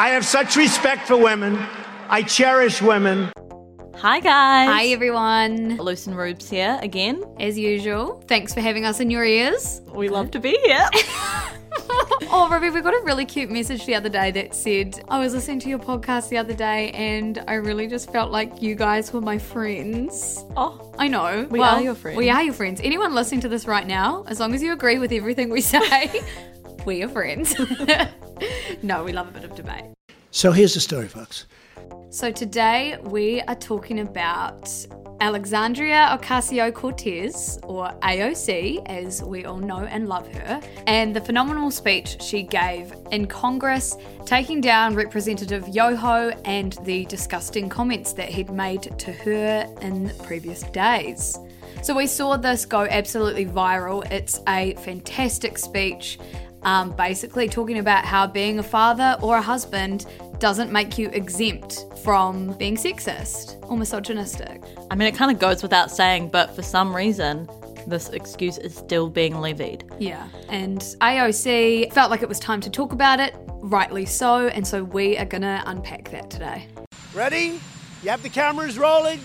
I have such respect for women. I cherish women. Hi guys. Hi, everyone. Luce and Rubes here again. As usual, thanks for having us in your ears. We love to be here. Oh, Ruby, we got a really cute message the other day that said, I was listening to your podcast the other day and I really just felt like you guys were my friends. oh, I know. We Well, are your friends. We are your friends. Anyone listening to this right now, as long as you agree with everything we say, we're your friends. no, we love a bit of debate. So here's the story, folks. So today we are talking about Alexandria Ocasio Cortez, or AOC, as we all know and love her, and the phenomenal speech she gave in Congress, taking down Representative Yoho and the disgusting comments that he'd made to her in previous days. So we saw this go absolutely viral. It's a fantastic speech, um, basically talking about how being a father or a husband doesn't make you exempt from being sexist or misogynistic. I mean, it kind of goes without saying, but for some reason, this excuse is still being levied. Yeah. And AOC felt like it was time to talk about it, rightly so, and so we are going to unpack that today. Ready? You have the cameras rolling?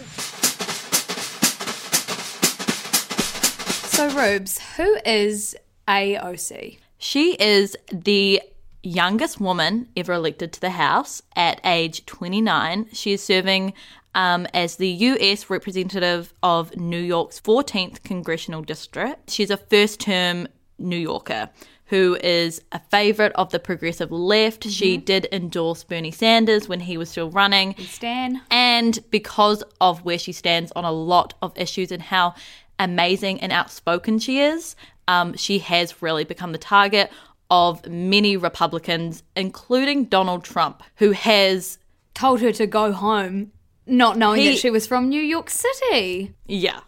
So, Rubes, who is AOC? She is the youngest woman ever elected to the House at age 29. She is serving um, as the US representative of New York's 14th congressional district. She's a first term New Yorker who is a favorite of the progressive left. She did endorse Bernie Sanders when he was still running. Stan? And because of where she stands on a lot of issues and how amazing and outspoken she is, um, she has really become the target of many Republicans, including Donald Trump, who has, Told her to go home, not knowing He- that she was from New York City. yeah.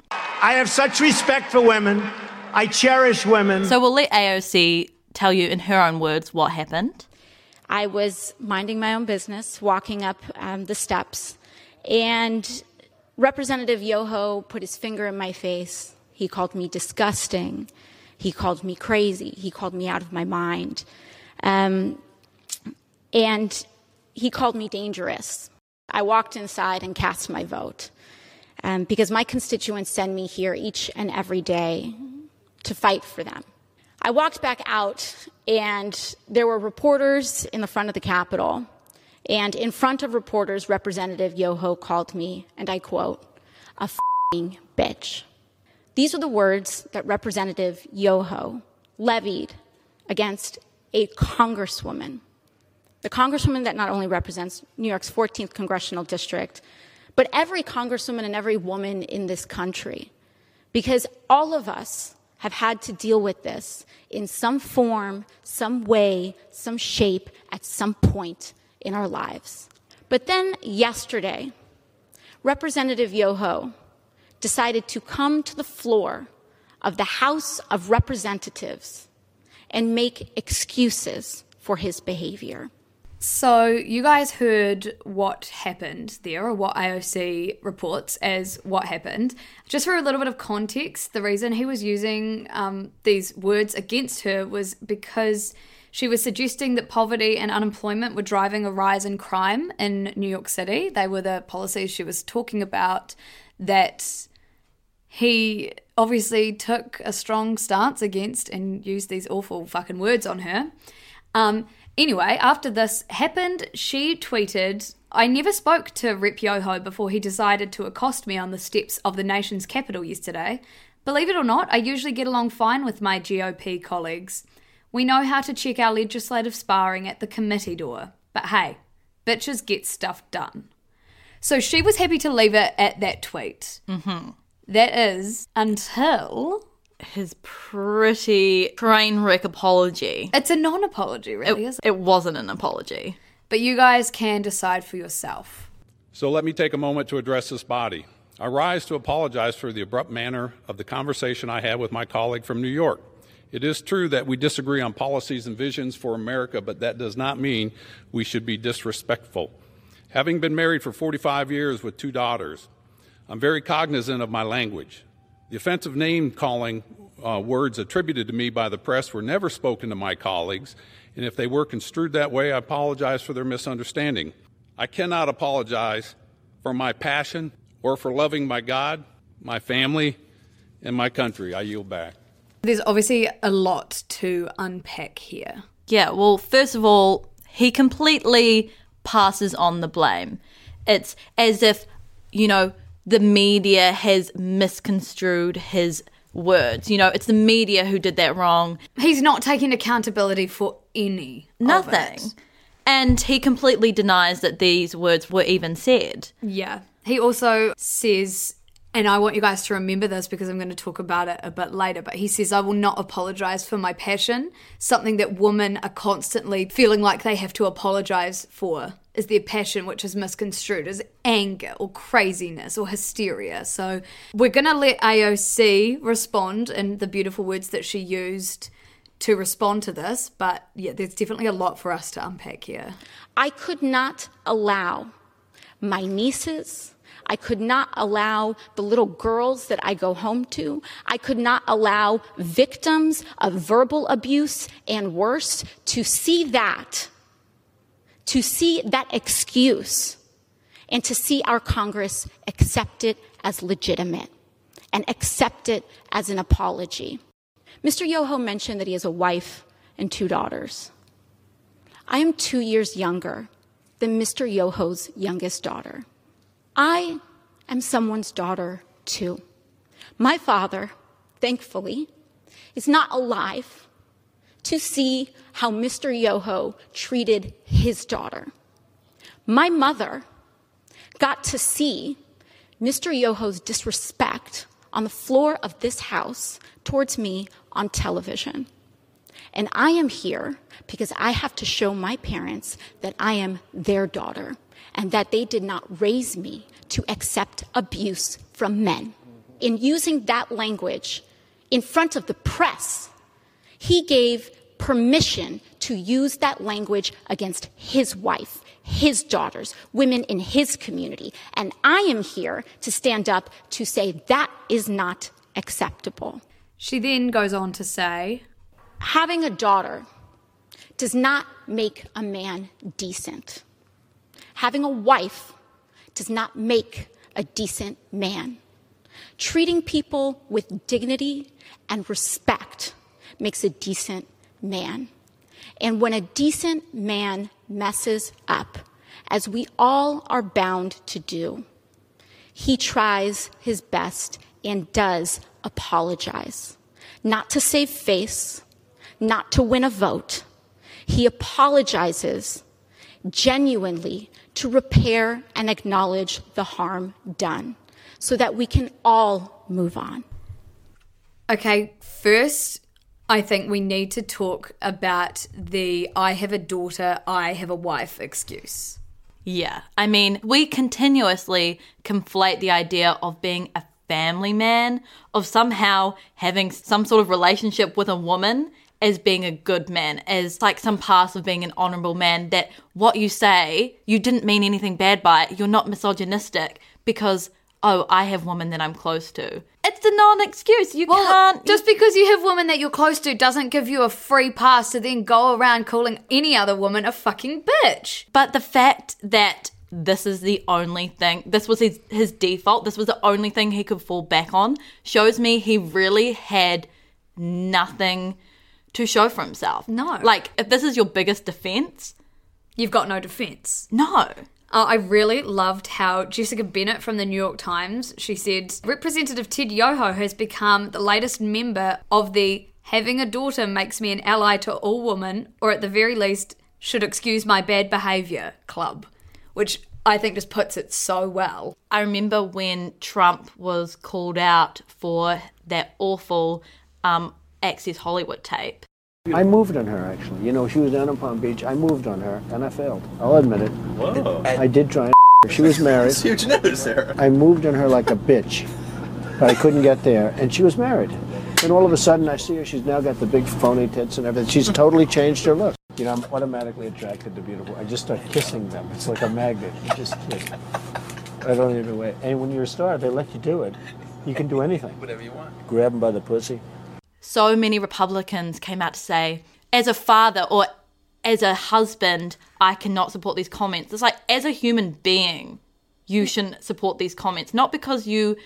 I have such respect for women. I cherish women. So we'll let AOC tell you in her own words what happened. I was minding my own business, walking up um, the steps, and Representative Yoho put his finger in my face. He called me disgusting. He called me crazy. He called me out of my mind. Um, and he called me dangerous. I walked inside and cast my vote um, because my constituents send me here each and every day to fight for them. I walked back out, and there were reporters in the front of the Capitol. And in front of reporters, Representative Yoho called me, and I quote, a fing bitch. These are the words that Representative Yoho levied against a congresswoman. The congresswoman that not only represents New York's 14th congressional district, but every congresswoman and every woman in this country. Because all of us have had to deal with this in some form, some way, some shape at some point in our lives. But then yesterday, Representative Yoho decided to come to the floor of the House of Representatives and make excuses for his behavior. So, you guys heard what happened there, or what AOC reports as what happened. Just for a little bit of context, the reason he was using um, these words against her was because she was suggesting that poverty and unemployment were driving a rise in crime in New York City. They were the policies she was talking about that he obviously took a strong stance against and used these awful fucking words on her. Um, anyway, after this happened, she tweeted, I never spoke to Rep Yoho before he decided to accost me on the steps of the nation's Capitol yesterday, Believe it or not, I usually get along fine with my GOP colleagues. We know how to check our legislative sparring at the committee door. But hey, bitches get stuff done. So she was happy to leave it at that tweet. Mm-hmm. That is until His pretty train wreck apology. it's a non apology, really, isn't it? It wasn't an apology. But you guys can decide for yourself. So let me take a moment to address this body. I rise to apologize for the abrupt manner of the conversation I had with my colleague from New York. It is true that we disagree on policies and visions for America, but that does not mean we should be disrespectful. Having been married for 45 years with two daughters, I'm very cognizant of my language. The offensive name calling uh, words attributed to me by the press were never spoken to my colleagues, and if they were construed that way, I apologize for their misunderstanding. I cannot apologize for my passion or for loving my God, my family, and my country. I yield back. There's obviously a lot to unpack here. Yeah, well, first of all, he completely passes on the blame. It's as if, you know, the media has misconstrued his words. You know, it's the media who did that wrong. He's not taking accountability for any. of Nothing. And he completely denies that these words were even said. Yeah. He also says, and I want you guys to remember this because I'm going to talk about it a bit later, but he says, I will not apologize for my passion. Something that women are constantly feeling like they have to apologize for is their passion, which is misconstrued as anger or craziness or hysteria. So we're going to let AOC respond in the beautiful words that she used to respond to this, but yeah, there's definitely a lot for us to unpack here. I could not allow my nieces, I could not allow the little girls that I go home to, I could not allow victims of verbal abuse and worse to see that, to see that excuse, and to see our Congress accept it as legitimate and accept it as an apology. Mr. Yoho mentioned that he has a wife and two daughters. I am two years younger than Mr. Yoho's youngest daughter. I am someone's daughter too. My father, thankfully, is not alive to see how Mr. Yoho treated his daughter. My mother got to see Mr. Yoho's disrespect on the floor of this house towards me on television. And I am here because I have to show my parents that I am their daughter and that they did not raise me to accept abuse from men. In using that language in front of the press, he gave permission to use that language against his wife, his daughters, women in his community. And I am here to stand up to say that is not acceptable. She then goes on to say, having a daughter does not make a man decent. Having a wife does not make a decent man. Treating people with dignity and respect makes a decent man. And when a decent man messes up, as we all are bound to do, he tries his best and does apologize. Not to save face, not to win a vote. He apologizes genuinely to repair and acknowledge the harm done so that we can all move on. Okay, first, I think we need to talk about the I have a daughter, I have a wife excuse. Yeah. I mean, we continuously conflate the idea of being a family man, of somehow having some sort of relationship with a woman as being a good man, as like some pass of being an honorable man, that what you say, you didn't mean anything bad by it, you're not misogynistic because, oh, I have women that I'm close to. It's a non excuse. You can't. Just because you have women that you're close to doesn't give you a free pass to then go around calling any other woman a fucking bitch. But the fact that this is the only thing, this was his, his default, this was the only thing he could fall back on, shows me he really had nothing to show for himself. No. Like, if this is your biggest defense, You've got no defense. no. Uh, I really loved how Jessica Bennett from the New York Times, she said, Representative Ted Yoho has become the latest member of the having a daughter makes me an ally to all women, or at the very least, should excuse my bad behavior club, which I think just puts it so well. I remember when Trump was called out for that awful um, Access Hollywood tape. I moved on her actually. You know, she was down in Palm Beach. I moved on her and I failed. I'll admit it. Whoa. I did try and her. She was married. That's huge news there. I moved on her like a bitch, but I couldn't get there. And she was married. And all of a sudden, I see her. She's now got the big phony tits and everything. She's totally changed her look. You know, I'm automatically attracted to beautiful. I just start kissing them. It's like a magnet. You just kiss. I don't even wait. And when you're a star, they let you do it. You can do anything. Whatever you want. Grab them by the pussy. So many Republicans came out to say, as a father or as a husband, I cannot support these comments. It's like, as a human being, you shouldn't support these comments. Not because you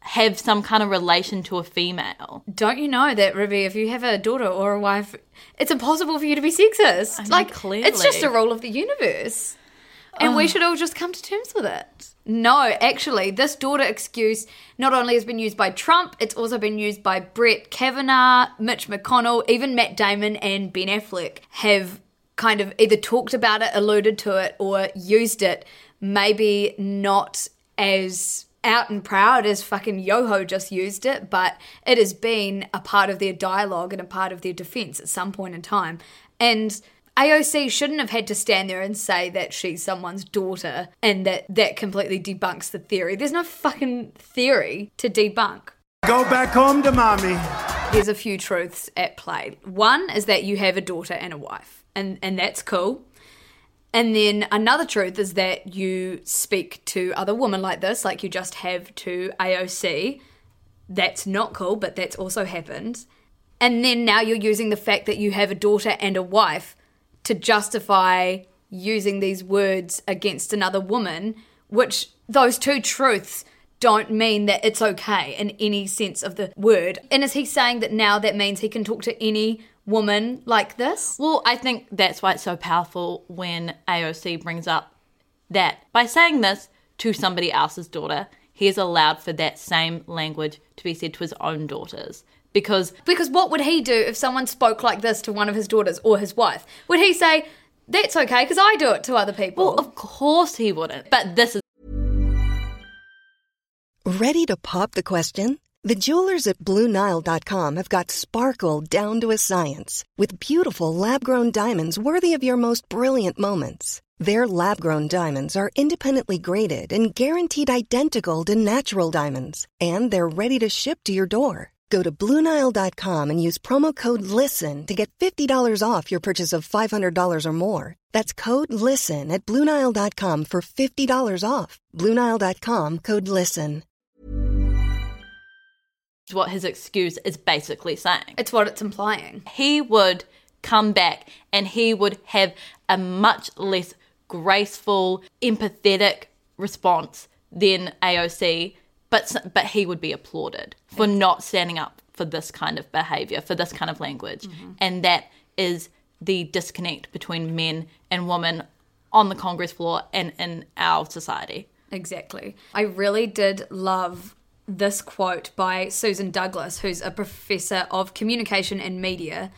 have some kind of relation to a female. Don't you know that, Ruby, if you have a daughter or a wife, it's impossible for you to be sexist? I know, like, clearly. it's just a rule of the universe. And we oh. should all just come to terms with it. No, actually, this daughter excuse not only has been used by Trump, it's also been used by Brett Kavanaugh, Mitch McConnell, even Matt Damon and Ben Affleck have kind of either talked about it, alluded to it, or used it, maybe not as out and proud as fucking Yoho just used it, but it has been a part of their dialogue and a part of their defense at some point in time. And AOC shouldn't have had to stand there and say that she's someone's daughter and that that completely debunks the theory. There's no fucking theory to debunk. Go back home to mommy. There's a few truths at play. One is that you have a daughter and a wife, and, and that's cool. And then another truth is that you speak to other women like this, like you just have to AOC. That's not cool, but that's also happened. And then now you're using the fact that you have a daughter and a wife to justify using these words against another woman, which those two truths don't mean that it's okay in any sense of the word. And is he saying that now that means he can talk to any woman like this? Well, I think that's why it's so powerful when AOC brings up that by saying this to somebody else's daughter, he is allowed for that same language to be said to his own daughters. Because Because what would he do if someone spoke like this to one of his daughters or his wife? Would he say, that's okay because I do it to other people? well, of course he wouldn't. But this is Ready to pop the question? The jewelers at BlueNile.com have got sparkle down to a science with beautiful lab grown diamonds worthy of your most brilliant moments. Their lab grown diamonds are independently graded and guaranteed identical to natural diamonds, and they're ready to ship to your door. Go to BlueNile.com and use promo code LISTEN to get $50 off your purchase of $500 or more. That's code LISTEN at BlueNile.com for $50 off. BlueNile.com code LISTEN. what his excuse is basically saying. it's what it's implying. he would come back and he would have a much less graceful, empathetic response than AOC, but but he would be applauded for not standing up for this kind of behavior, for this kind of language. Mm-hmm. And that is the disconnect between men and women on the Congress floor and in our society. Exactly. I really did love this quote by Susan Douglas, who's a professor of communication and media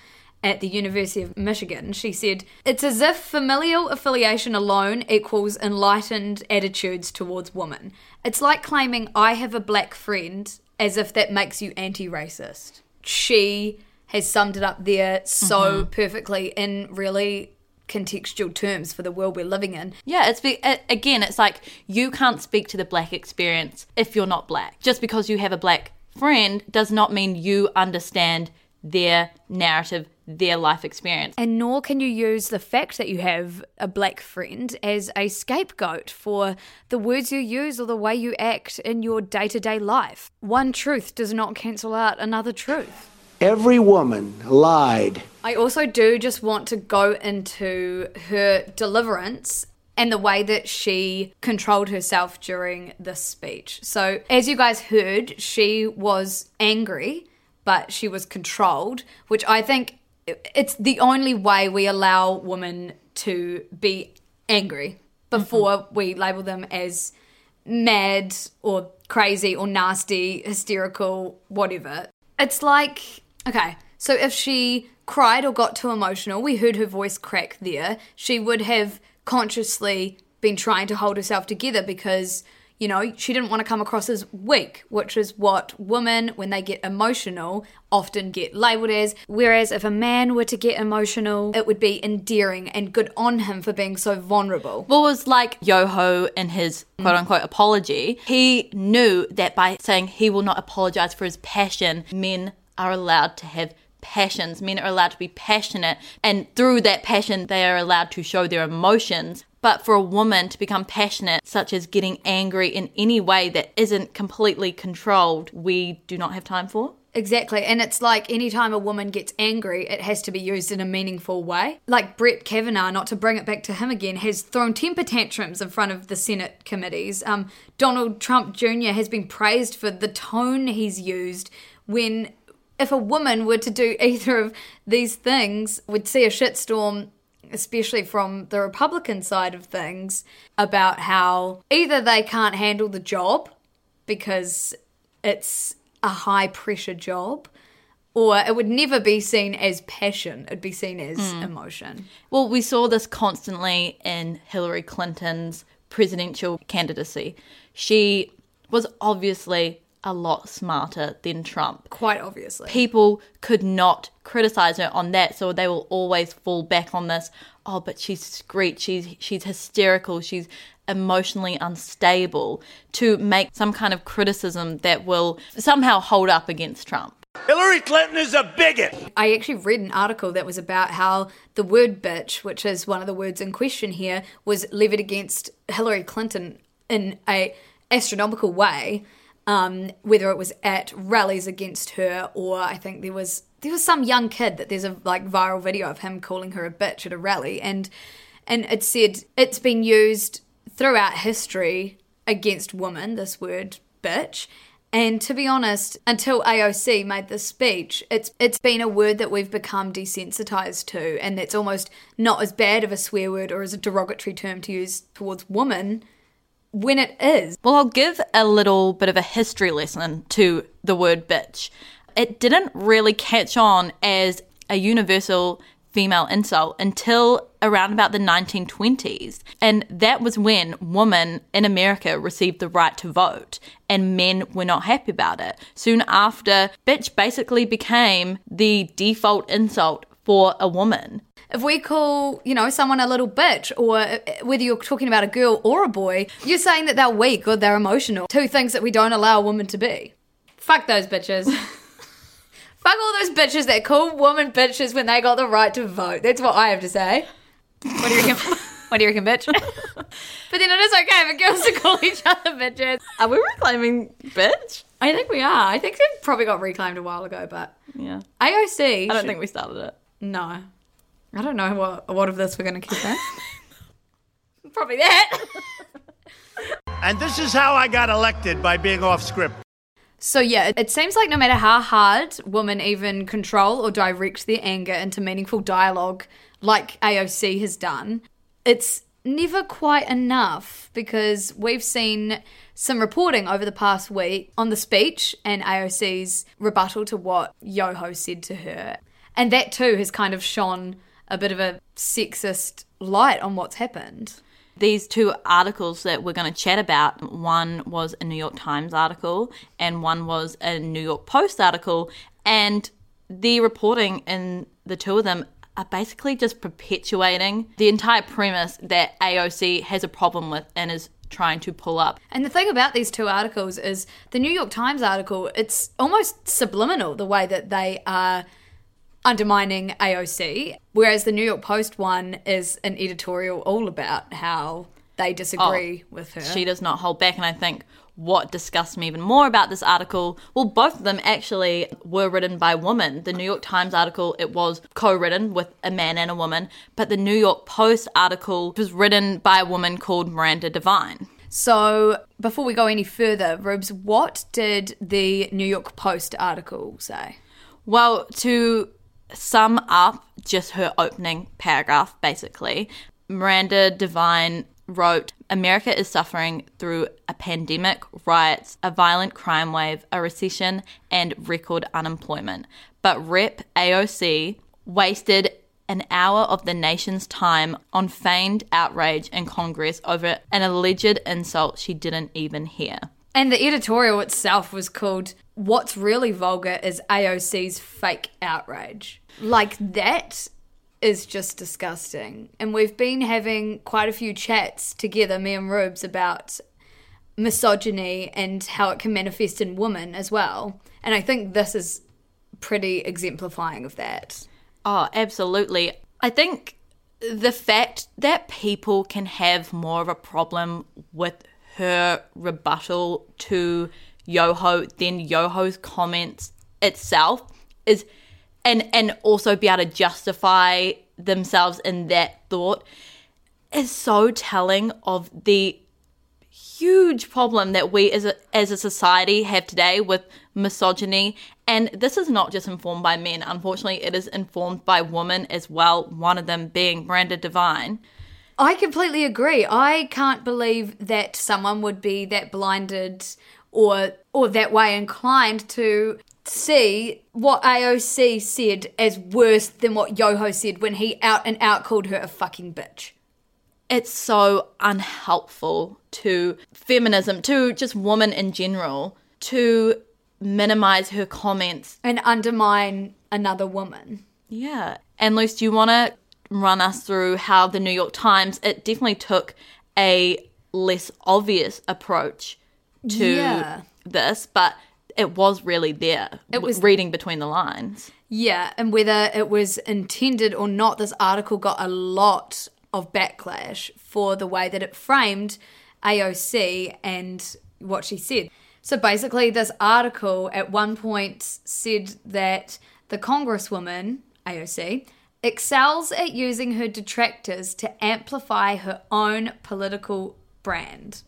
at the University of Michigan. She said, It's as if familial affiliation alone equals enlightened attitudes towards women. It's like claiming I have a black friend as if that makes you anti racist. She has summed it up there so mm-hmm. perfectly in really contextual terms for the world we're living in. Yeah, it's be, a- again, it's like you can't speak to the black experience if you're not black. Just because you have a black friend does not mean you understand their narrative, their life experience. And nor can you use the fact that you have a black friend as a scapegoat for the words you use or the way you act in your day to day life. One truth does not cancel out another truth. Every woman lied. I also do just want to go into her deliverance and the way that she controlled herself during this speech. So, as you guys heard, she was angry, but she was controlled, which I think it's the only way we allow women to be angry before mm-hmm. we label them as mad or crazy or nasty, hysterical, whatever. It's like, okay, so if she cried or got too emotional, we heard her voice crack there, she would have consciously been trying to hold herself together because you know, she didn't want to come across as weak, which is what women, when they get emotional, often get labeled as. Whereas if a man were to get emotional, it would be endearing and good on him for being so vulnerable. It was like Yoho in his quote unquote apology. He knew that by saying he will not apologize for his passion, men are allowed to have passions. Men are allowed to be passionate, and through that passion, they are allowed to show their emotions. But for a woman to become passionate, such as getting angry in any way that isn't completely controlled, we do not have time for. Exactly. And it's like anytime a woman gets angry, it has to be used in a meaningful way. Like Brett Kavanaugh, not to bring it back to him again, has thrown temper tantrums in front of the Senate committees. Um, Donald Trump Jr. has been praised for the tone he's used when if a woman were to do either of these things, would see a shitstorm especially from the Republican side of things, about how either they can't handle the job because it's a high pressure job, or it would never be seen as passion, it'd be seen as Hmm. emotion. Well, we saw this constantly in Hillary Clinton's presidential candidacy. She was obviously a lot smarter than Trump. Quite obviously. People could not criticize her on that, so they will always fall back on this. Oh, but she's screech, she's she's hysterical, she's emotionally unstable to make some kind of criticism that will somehow hold up against Trump. Hillary Clinton is a bigot. I actually read an article that was about how the word bitch, which is one of the words in question here, was levied against Hillary Clinton in a astronomical way. Um, whether it was at rallies against her or I think there was there was some young kid that there's a like viral video of him calling her a bitch at a rally and and it said it's been used throughout history against women, this word bitch. And to be honest, until AOC made this speech, it's it's been a word that we've become desensitized to, and that's almost not as bad of a swear word or as a derogatory term to use towards women when it is. Well, I'll give a little bit of a history lesson to the word bitch. It didn't really catch on as a universal female insult until around about the 1920s. And that was when women in America received the right to vote and men were not happy about it. Soon after, bitch basically became the default insult for a woman. If we call, you know, someone a little bitch, or uh, whether you're talking about a girl or a boy, you're saying that they're weak or they're emotional. Two things that we don't allow a woman to be. Fuck those bitches. Fuck all those bitches that call women bitches when they got the right to vote. That's what I have to say. What do you reckon? what do you reckon, bitch? but then it is okay for girls to call each other bitches. Are we reclaiming bitch? I think we are. I think it probably got reclaimed a while ago, but Yeah. AOC. I don't think we started it. No. I don't know what what of this we're going to keep in. Probably that. And this is how I got elected by being off script. So yeah, it- it seems like no matter how hard women even control or direct their anger into meaningful dialogue like AOC has done, it's never quite enough because we've seen some reporting over the past week on the speech and AOC's rebuttal to what Yoho said to her. And that too has kind of shone a bit of a sexist light on what's happened. These two articles that we're going to chat about one was a New York Times article, and one was a New York Post article. And the reporting in the two of them are basically just perpetuating the entire premise that AOC has a problem with and is trying to pull up. And the thing about these two articles is the New York Times article, it's almost subliminal the way that they are undermining AOC, whereas the New York Post one is an editorial all about how they disagree oh, with her. She does not hold back. And I think what disgusts me even more about this article, well, both of them actually were written by women. The New York Times article, it was co written with a man and a woman, but the New York Post article was written by a woman called Miranda Devine. so before we go any further, Rubes, what did the New York Post article say? Well, to sum up just her opening paragraph, basically, Miranda Devine wrote America is suffering through a pandemic, riots, a violent crime wave, a recession, and record unemployment. But Rep AOC wasted an hour of the nation's time on feigned outrage in Congress over an alleged insult she didn't even hear. And the editorial itself was called What's Really Vulgar is AOC's Fake Outrage. Like, that is just disgusting. And we've been having quite a few chats together, me and Rubes, about misogyny and how it can manifest in women as well. And I think this is pretty exemplifying of that. Oh, absolutely. I think the fact that people can have more of a problem with her rebuttal to Yoho then Yoho's comments itself is and and also be able to justify themselves in that thought is so telling of the huge problem that we as a, as a society have today with misogyny. And this is not just informed by men. Unfortunately it is informed by women as well one of them being Miranda Devine. I completely agree. I can't believe that someone would be that blinded or or that way inclined to see what AOC said as worse than what Yoho said when he out and out called her a fucking bitch. It's so unhelpful to feminism, to just women in general, to minimize her comments and undermine another woman. Yeah. And Luce, do you want to run us through how the New York Times, it definitely took a less obvious approach to Yeah. this, but it was really there. It was- reading between the lines. Yeah, and whether it was intended or not, this article got a lot of backlash for the way that it framed AOC and what she said. So basically, this article at one point said that the Congresswoman, AOC, excels at using her detractors to amplify her own political brand.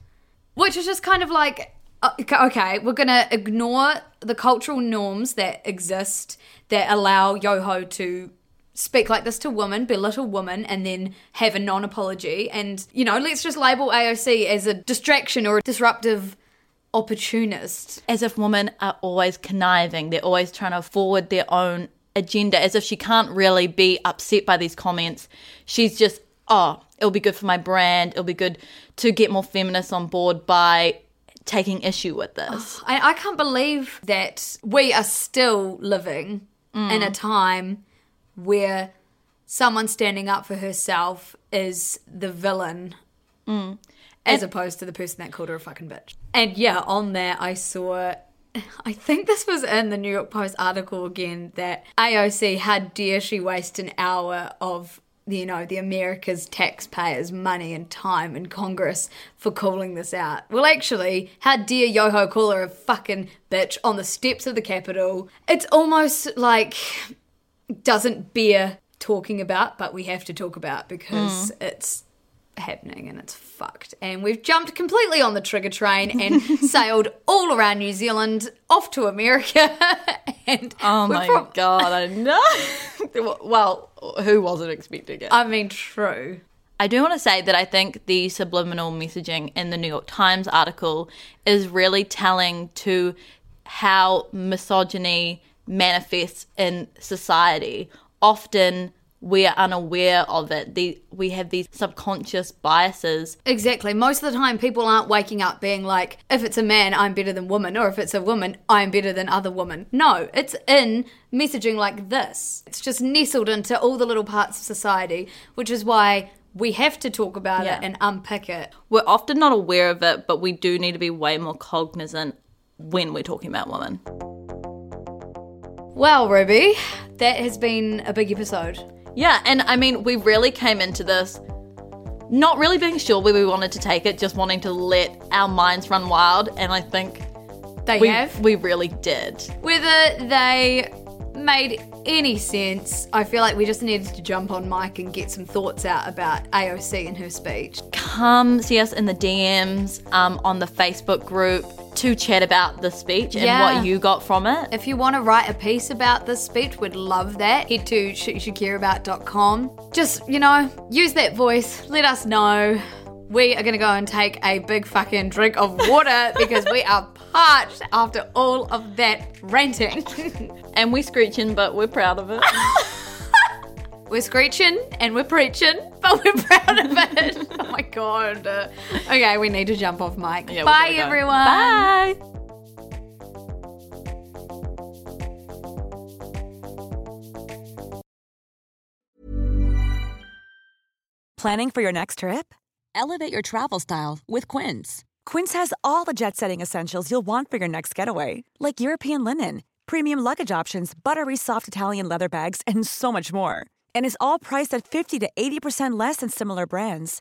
Which is just kind of like, uh, okay, we're going to ignore the cultural norms that exist that allow Yoho to speak like this to women, belittle women, and then have a non apology. And, you know, let's just label AOC as a distraction or a disruptive opportunist. As if women are always conniving, they're always trying to forward their own agenda, as if she can't really be upset by these comments. She's just, oh, it'll be good for my brand, it'll be good to get more feminists on board by taking issue with this. I, I can't believe that we are still living in a mm. time where someone standing up for herself is the villain mm. as opposed to the person that called her a fucking bitch. And yeah, on that, I saw. I think this was in the New York Post article again that AOC, how dare she waste an hour of, you know, the America's taxpayers' money and time in Congress for calling this out. Well, actually, how dare Yoho call her a fucking bitch on the steps of the Capitol? It's almost like doesn't bear talking about, but we have to talk about because hmm. it's happening and it's fucked. And we've jumped completely on the trigger train and sailed all around New Zealand off to America. and Oh my prob- god, I know. well, who wasn't expecting it? I mean, true. I do want to say that I think the subliminal messaging in the New York Times article is really telling to how misogyny manifests in society. Often we are unaware of it. The, we have these subconscious biases. Exactly. Most of the time, people aren't waking up being like, if it's a man, I'm better than woman, or if it's a woman, I'm better than other women. No, it's in messaging like this. It's just nestled into all the little parts of society, which is why we have to talk about Yeah. it and unpick it. We're often not aware of it, but we do need to be way more cognizant when we're talking about women. Well, Ruby, that has been a big episode. Yeah, and I mean, we really came into this not really being sure where we wanted to take it, just wanting to let our minds run wild, and I think They we, have. we really did. Whether they made any sense, I feel like we just needed to jump on mic and get some thoughts out about AOC and her speech. Come see us in the DMs um, on the Facebook group to chat about the speech and Yeah. what you got from it. If you want to write a piece about this speech, we'd love that. Head to shityoushouldcareabout.com. Just, you know, use that voice. Let us know we are going to go and take a big fucking drink of water because we are parched after all of that ranting. And we're screeching, but we're proud of it. we're screeching and we're preaching, but we're proud of it. Oh my god. Okay, we need to jump off mic. Yeah, Bye, gotta go. everyone. Bye. Planning for your next trip? Elevate your travel style with Quince. Quince has all the jet setting essentials you'll want for your next getaway, like European linen, premium luggage options, buttery soft Italian leather bags, and so much more. And is all priced at 50 to 80% less than similar brands.